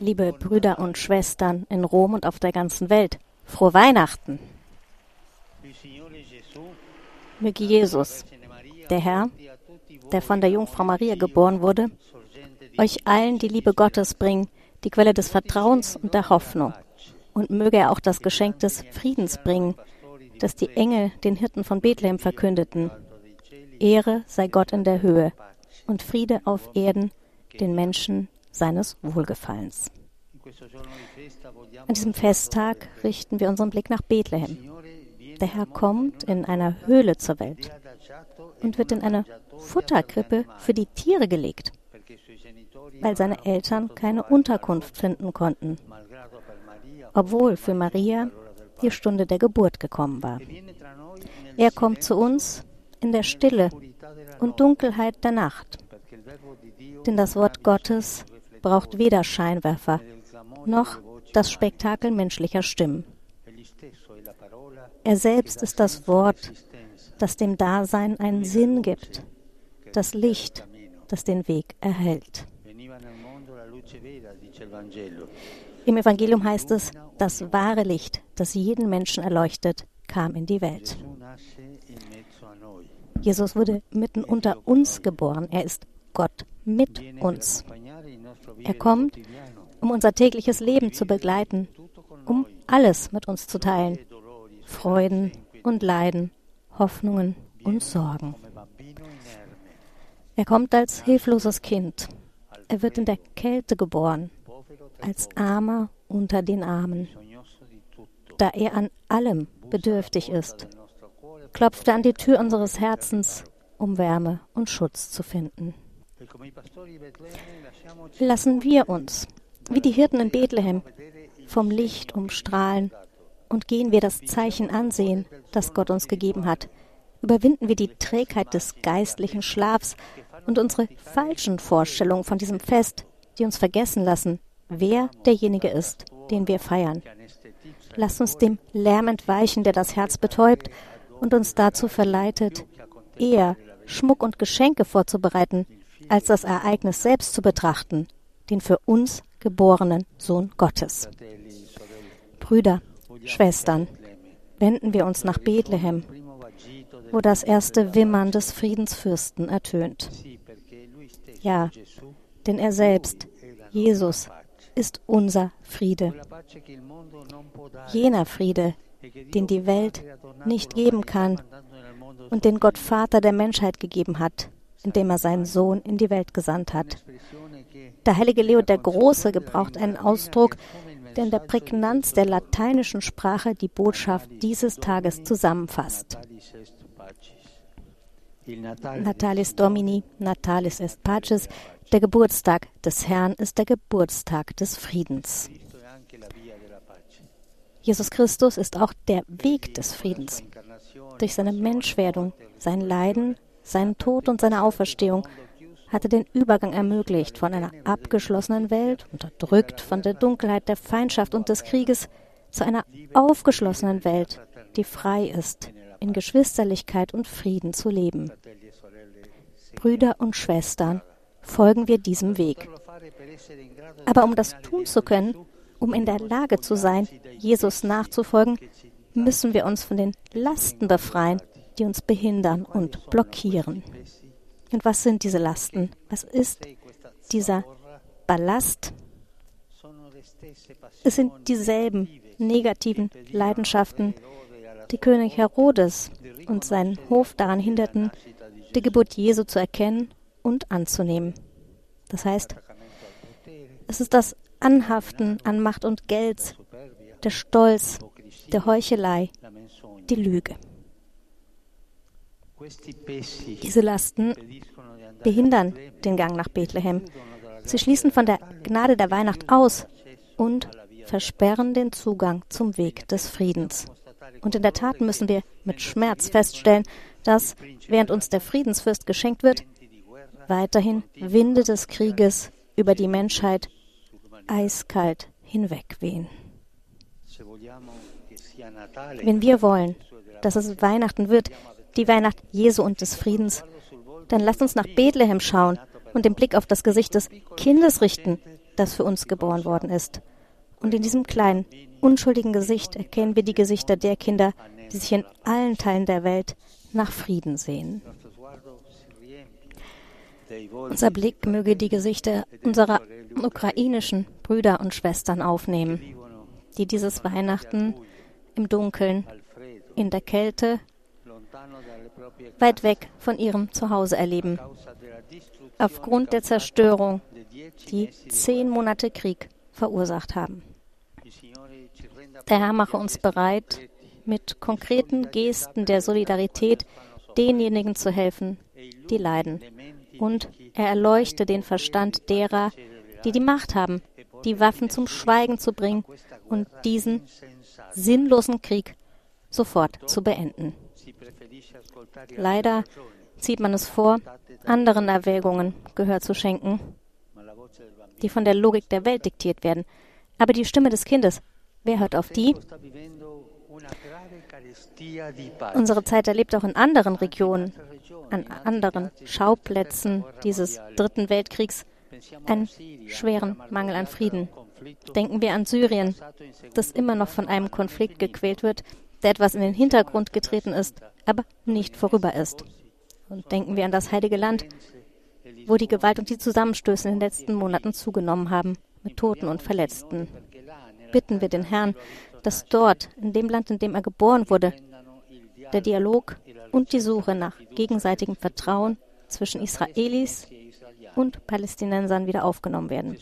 Liebe Brüder und Schwestern in Rom und auf der ganzen Welt, frohe Weihnachten! Möge Jesus, der Herr, der von der Jungfrau Maria geboren wurde, euch allen die Liebe Gottes bringen, die Quelle des Vertrauens und der Hoffnung. Und möge er auch das Geschenk des Friedens bringen, das die Engel den Hirten von Bethlehem verkündeten. Ehre sei Gott in der Höhe und Friede auf Erden den Menschen seines Wohlgefallens. An diesem Festtag richten wir unseren Blick nach Bethlehem. Der Herr kommt in einer Höhle zur Welt und wird in eine Futterkrippe für die Tiere gelegt, weil seine Eltern keine Unterkunft finden konnten, obwohl für Maria die Stunde der Geburt gekommen war. Er kommt zu uns in der Stille und Dunkelheit der Nacht, denn das Wort Gottes braucht weder Scheinwerfer noch das Spektakel menschlicher Stimmen. Er selbst ist das Wort, das dem Dasein einen Sinn gibt, das Licht, das den Weg erhält. Im Evangelium heißt es, das wahre Licht, das jeden Menschen erleuchtet, kam in die Welt. Jesus wurde mitten unter uns geboren. Er ist Gott mit uns. Er kommt, um unser tägliches Leben zu begleiten, um alles mit uns zu teilen. Freuden und Leiden, Hoffnungen und Sorgen. Er kommt als hilfloses Kind. Er wird in der Kälte geboren, als Armer unter den Armen. Da er an allem bedürftig ist, Il nostro cuore klopft er an die Tür unseres Herzens, um Wärme und Schutz zu finden. Lassen wir uns, wie die Hirten in Bethlehem, vom Licht umstrahlen und gehen wir das Zeichen ansehen, das Gott uns gegeben hat. Überwinden wir die Trägheit des geistlichen Schlafs und unsere falschen Vorstellungen von diesem Fest, die uns vergessen lassen, wer derjenige ist, den wir feiern. Lasst uns dem Lärm entweichen, der das Herz betäubt und uns dazu verleitet, eher Schmuck und Geschenke vorzubereiten, als das Ereignis selbst zu betrachten, den für uns geborenen Sohn Gottes. Brüder, Schwestern, wenden wir uns nach Bethlehem, wo das erste Wimmern des Friedensfürsten ertönt. Ja, denn er selbst, Jesus, ist unser Friede, jener Friede, den die Welt nicht geben kann und den Gott Vater der Menschheit gegeben hat, indem er seinen Sohn in die Welt gesandt hat. Der heilige Leo der Große gebraucht einen Ausdruck, der in der Prägnanz der lateinischen Sprache die Botschaft dieses Tages zusammenfasst. Natalis Domini, Natalis est Pacis, der Geburtstag des Herrn ist der Geburtstag des Friedens. Jesus Christus ist auch der Weg des Friedens. Durch seine Menschwerdung, sein Leiden, seinen Tod und seine Auferstehung hat er den Übergang ermöglicht von einer abgeschlossenen Welt, unterdrückt von der Dunkelheit der Feindschaft und des Krieges, zu einer aufgeschlossenen Welt, die frei ist, in Geschwisterlichkeit und Frieden zu leben. Brüder und Schwestern, folgen wir diesem Weg. Aber um das tun zu können, um in der Lage zu sein, Jesus nachzufolgen, müssen wir uns von den Lasten befreien, die uns behindern und blockieren. Und was sind diese Lasten? Was ist dieser Ballast? Es sind dieselben negativen Leidenschaften, die König Herodes und seinen Hof daran hinderten, die Geburt Jesu zu erkennen und anzunehmen. Das heißt, es ist das Anhaften an Macht und Geld, der Stolz, der Heuchelei, die Lüge. Diese Lasten behindern den Gang nach Bethlehem. Sie schließen von der Gnade der Weihnacht aus und versperren den Zugang zum Weg des Friedens. Und in der Tat müssen wir mit Schmerz feststellen, dass, während uns der Friedensfürst geschenkt wird, weiterhin Winde des Krieges über die Menschheit eiskalt hinwegwehen. Wenn wir wollen, dass es Weihnachten wird, die Weihnacht Jesu und des Friedens, dann lasst uns nach Bethlehem schauen, und den Blick auf das Gesicht des Kindes richten, das für uns geboren worden ist. Und in diesem kleinen, unschuldigen Gesicht erkennen wir die Gesichter der Kinder, die sich in allen Teilen der Welt nach Frieden sehen. Unser Blick möge die Gesichter unserer ukrainischen Brüder und Schwestern aufnehmen, die dieses Weihnachten im Dunkeln, in der Kälte, weit weg von ihrem Zuhause erleben, aufgrund der Zerstörung, die zehn Monate Krieg verursacht haben. Der Herr mache uns bereit, mit konkreten Gesten der Solidarität denjenigen zu helfen, die leiden. Und er erleuchte den Verstand derer, die die Macht haben, die Waffen zum Schweigen zu bringen und diesen sinnlosen Krieg sofort zu beenden. Leider zieht man es vor, anderen Erwägungen Gehör zu schenken, die von der Logik der Welt diktiert werden. Aber die Stimme des Kindes, wer hört auf die? Unsere Zeit erlebt auch in anderen Regionen, an anderen Schauplätzen dieses Dritten Weltkriegs einen schweren Mangel an Frieden. Denken wir an Syrien, das immer noch von einem Konflikt gequält wird, der etwas in den Hintergrund getreten ist, aber nicht vorüber ist. Und denken wir an das heilige Land, wo die Gewalt und die Zusammenstöße in den letzten Monaten zugenommen haben, mit Toten und Verletzten. Bitten wir den Herrn, dass dort, in dem Land, in dem er geboren wurde, der Dialog und die Suche nach gegenseitigem Vertrauen zwischen Israelis und Palästinensern wieder aufgenommen werden.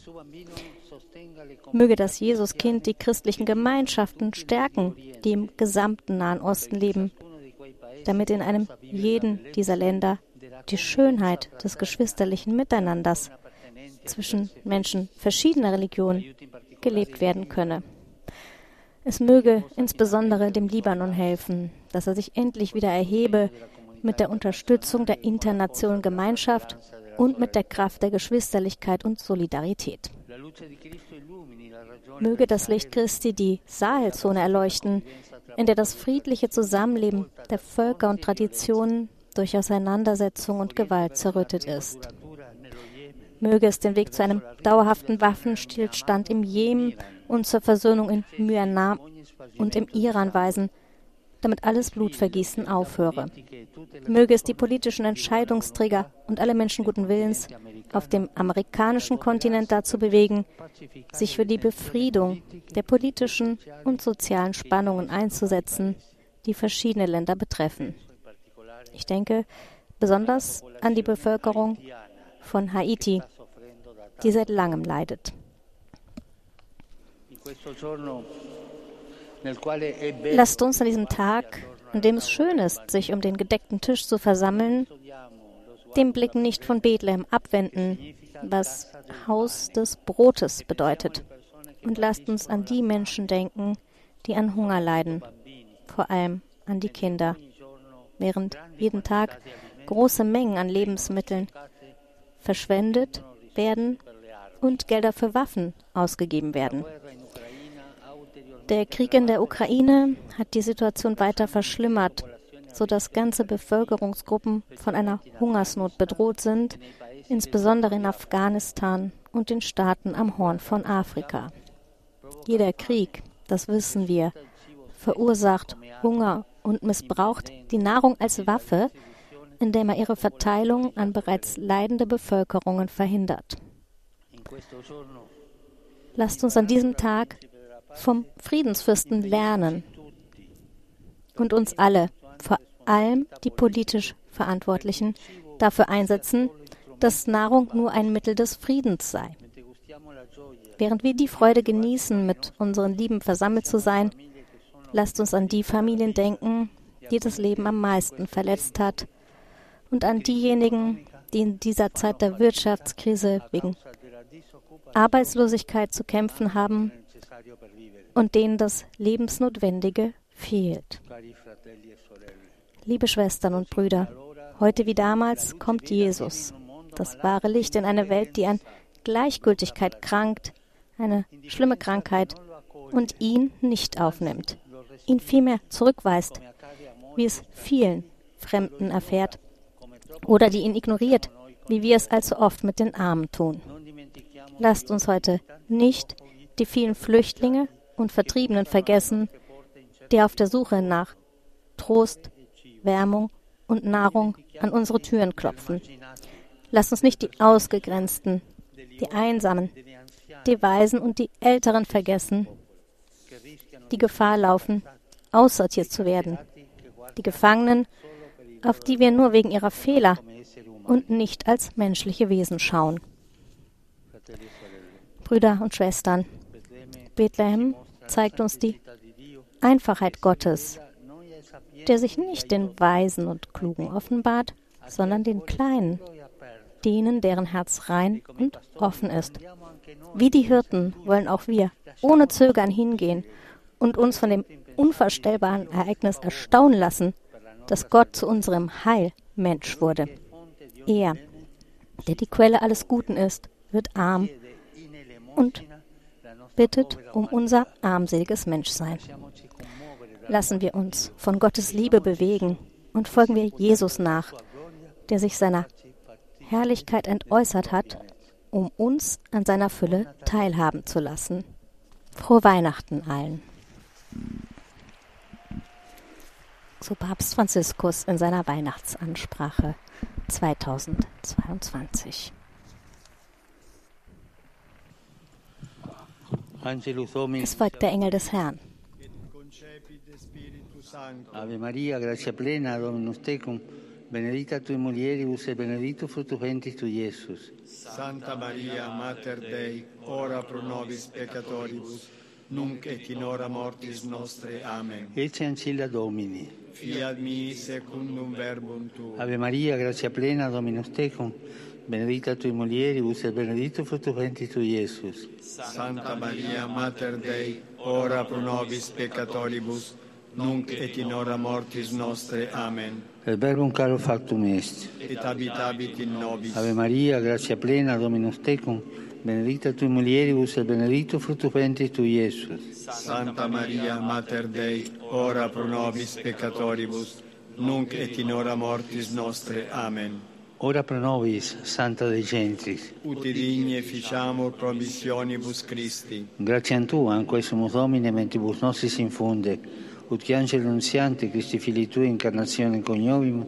Möge das Jesuskind die christlichen Gemeinschaften stärken, die im gesamten Nahen Osten leben, damit in einem jeden dieser Länder die Schönheit des geschwisterlichen Miteinanders zwischen Menschen verschiedener Religionen gelebt werden könne. Es möge insbesondere dem Libanon helfen, dass er sich endlich wieder erhebe mit der Unterstützung der internationalen Gemeinschaft und mit der Kraft der Geschwisterlichkeit und Solidarität. Möge das Licht Christi die Sahelzone erleuchten, in der das friedliche Zusammenleben der Völker und Traditionen durch Auseinandersetzung und Gewalt zerrüttet ist. Möge es den Weg zu einem dauerhaften Waffenstillstand im Jemen und zur Versöhnung in Myanmar und im Iran weisen, damit alles Blutvergießen aufhöre. Möge es die politischen Entscheidungsträger und alle Menschen guten Willens auf dem amerikanischen Kontinent dazu bewegen, sich für die Befriedung der politischen und sozialen Spannungen einzusetzen, die verschiedene Länder betreffen. Ich denke besonders an die Bevölkerung von Haiti, die seit langem leidet. Lasst uns an diesem Tag, an dem es schön ist, sich um den gedeckten Tisch zu versammeln, den Blick nicht von Bethlehem abwenden, was Haus des Brotes bedeutet. Und lasst uns an die Menschen denken, die an Hunger leiden, vor allem an die Kinder, während jeden Tag große Mengen an Lebensmitteln verschwendet werden und Gelder für Waffen ausgegeben werden. Der Krieg in der Ukraine hat die Situation weiter verschlimmert, sodass ganze Bevölkerungsgruppen von einer Hungersnot bedroht sind, insbesondere in Afghanistan und den Staaten am Horn von Afrika. Jeder Krieg, das wissen wir, verursacht Hunger und missbraucht die Nahrung als Waffe, indem er ihre Verteilung an bereits leidende Bevölkerungen verhindert. Lasst uns an diesem Tag vom Friedensfürsten lernen und uns alle, vor allem die politisch Verantwortlichen, dafür einsetzen, dass Nahrung nur ein Mittel des Friedens sei. Während wir die Freude genießen, mit unseren Lieben versammelt zu sein, lasst uns an die Familien denken, die das Leben am meisten verletzt hat, und an diejenigen, die in dieser Zeit der Wirtschaftskrise wegen Arbeitslosigkeit zu kämpfen haben und denen das Lebensnotwendige fehlt. Liebe Schwestern und Brüder, heute wie damals kommt Jesus, das wahre Licht in eine Welt, die an Gleichgültigkeit krankt, eine schlimme Krankheit, und ihn nicht aufnimmt, ihn vielmehr zurückweist, wie es vielen Fremden erfährt, oder die ihn ignoriert, wie wir es allzu oft mit den Armen tun. Lasst uns heute nicht die vielen Flüchtlinge und Vertriebenen vergessen, die auf der Suche nach Trost, Wärmung und Nahrung an unsere Türen klopfen. Lasst uns nicht die Ausgegrenzten, die Einsamen, die Waisen und die Älteren vergessen, die Gefahr laufen, aussortiert zu werden. Die Gefangenen, auf die wir nur wegen ihrer Fehler und nicht als menschliche Wesen schauen. Brüder und Schwestern, Bethlehem zeigt uns die Einfachheit Gottes, der sich nicht den Weisen und Klugen offenbart, sondern den Kleinen, denen, deren Herz rein und offen ist. Wie die Hirten wollen auch wir ohne Zögern hingehen und uns von dem unvorstellbaren Ereignis erstaunen lassen, dass Gott zu unserem Heil Mensch wurde. Er, der die Quelle alles Guten ist, wird arm und bittet um unser armseliges Menschsein. Lassen wir uns von Gottes Liebe bewegen und folgen wir Jesus nach, der sich seiner Herrlichkeit entäußert hat, um uns an seiner Fülle teilhaben zu lassen. Frohe Weihnachten allen. So Papst Franziskus in seiner Weihnachtsansprache 2022. Es folgt der Engel des Herrn. Ave Maria, gratia plena, Dominus tecum, benedicta tui mulieribus e benedictus fructus ventris tui, Iesus. Santa Maria, Mater Dei, ora pro nobis peccatoribus, nunc et in hora mortis nostre. Amen. Ecce ancilla Domini. Fiat mi secundum verbum tuum. Ave Maria, gratia plena, Dominus tecum, benedicta tui mulieribus e benedictus fructus ventris tui, Iesus. Santa Maria, Mater Dei, ora pro nobis peccatoribus, nunc et in hora mortis nostre. Amen. El verbum caro factum est. Et habitabit in nobis. Ave Maria, gratia plena, Dominus tecum, benedicta tui mulieribus e benedictus fructus ventris tui, Iesus. Santa Maria, Mater Dei, ora pro nobis peccatoribus, nunc et in hora mortis nostre. Amen. Ora pro nobis, Santa Dei Gentris. Uti digni efficiamur promissionibus Christi. Gratiam Tua, anque sumus Domine, mentibus nostris infunde, ut che angelo nunziante, Christi Fili Tui, incarnazione coniovim,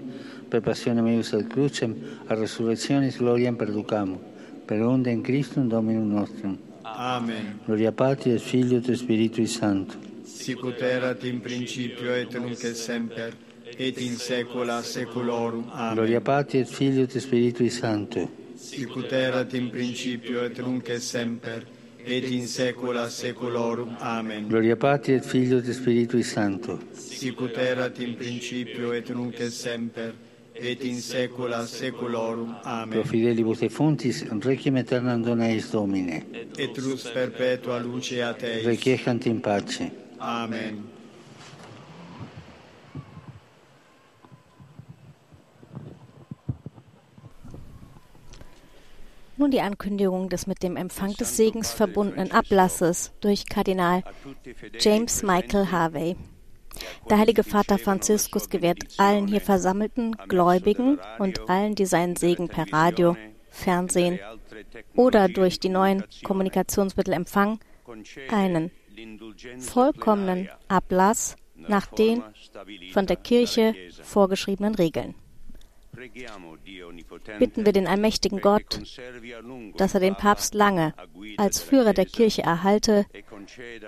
per passione meius ad crucem, a resurrectionis gloriam perducamo, per onde in Christum Dominum nostrum. Amen. Gloria Patri et et Spiritui Sancto. Sicut erat in principio et nunc et semper, et in saecula saeculorum. Gloria Amen. Patri et Filio et Spiritui Sancto. Sicut erat in principio et nunc et semper, et in saecula saeculorum. Amen. Gloria Patri et Filio et Spiritui Sancto. Sicut erat in principio et nunc et semper, et in saecula saeculorum. Pro Amen. fidelibus defuntis, requiem aeternam dona eis Domine. Et lux perpetua luceat eis. Requiescant in pace. Amen. Nun die Ankündigung des mit dem Empfang des Segens verbundenen Ablasses durch Kardinal James Michael Harvey. Der Heilige Vater Franziskus gewährt allen hier versammelten Gläubigen und allen, die seinen Segen per Radio, Fernsehen oder durch die neuen Kommunikationsmittel empfangen, einen vollkommenen Ablass nach den von der Kirche vorgeschriebenen Regeln. Bitten wir den allmächtigen Gott, dass er den Papst lange als Führer der Kirche erhalte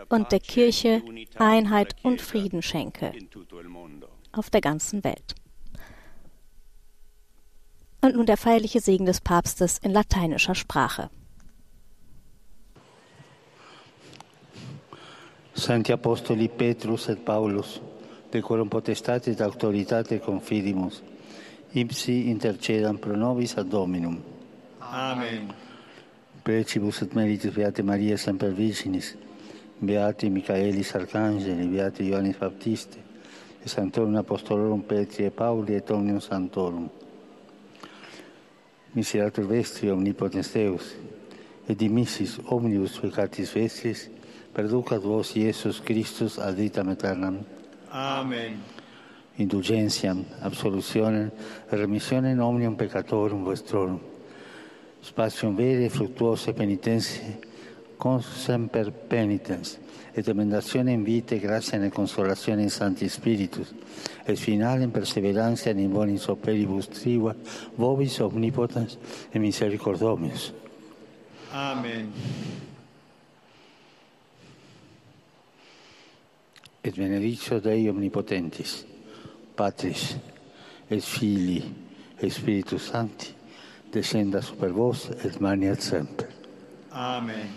und der Kirche Einheit und Frieden schenke auf der ganzen Welt. Und nun der feierliche Segen des Papstes in lateinischer Sprache. Santi Apostoli Petrus et Paulus, de quorum potestate et autoritate confidimus, ipsi intercedam pro nobis ad Dominum. Amen. Precibus et meritus Beate Maria Semper Virginis, Beati Michaelis Arcangeli, Beati Ioannis Baptiste, et Sanctorum Apostolorum Petri et Pauli et Omnium Sanctorum. Miserator vestri omnipotens Deus, et dimissis omnibus peccatis vestris, perducat vos Iesus Christus ad vitam aeternam. Amen. Indulgentiam, absolutionem, remissionem omnium peccatorum vostrorum, Spazio vere e fruttuose penitenze con semper penitens, et emendazione in vite, grazia e consolazione in Santi Spiritus, et finale in perseveranza in bonis operibus trigua, vobis omnipotens e misericordomius. Amen. Et benedictio Dei omnipotentis, Patris, et Filii, et Spiritus Sancti, descenda super vos et maniat semper. Amen.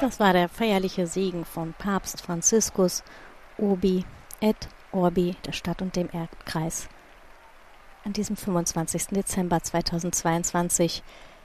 Das war der feierliche Segen von Papst Franziskus, Obi et Orbi der Stadt und dem Erdkreis. An diesem 25. Dezember 2022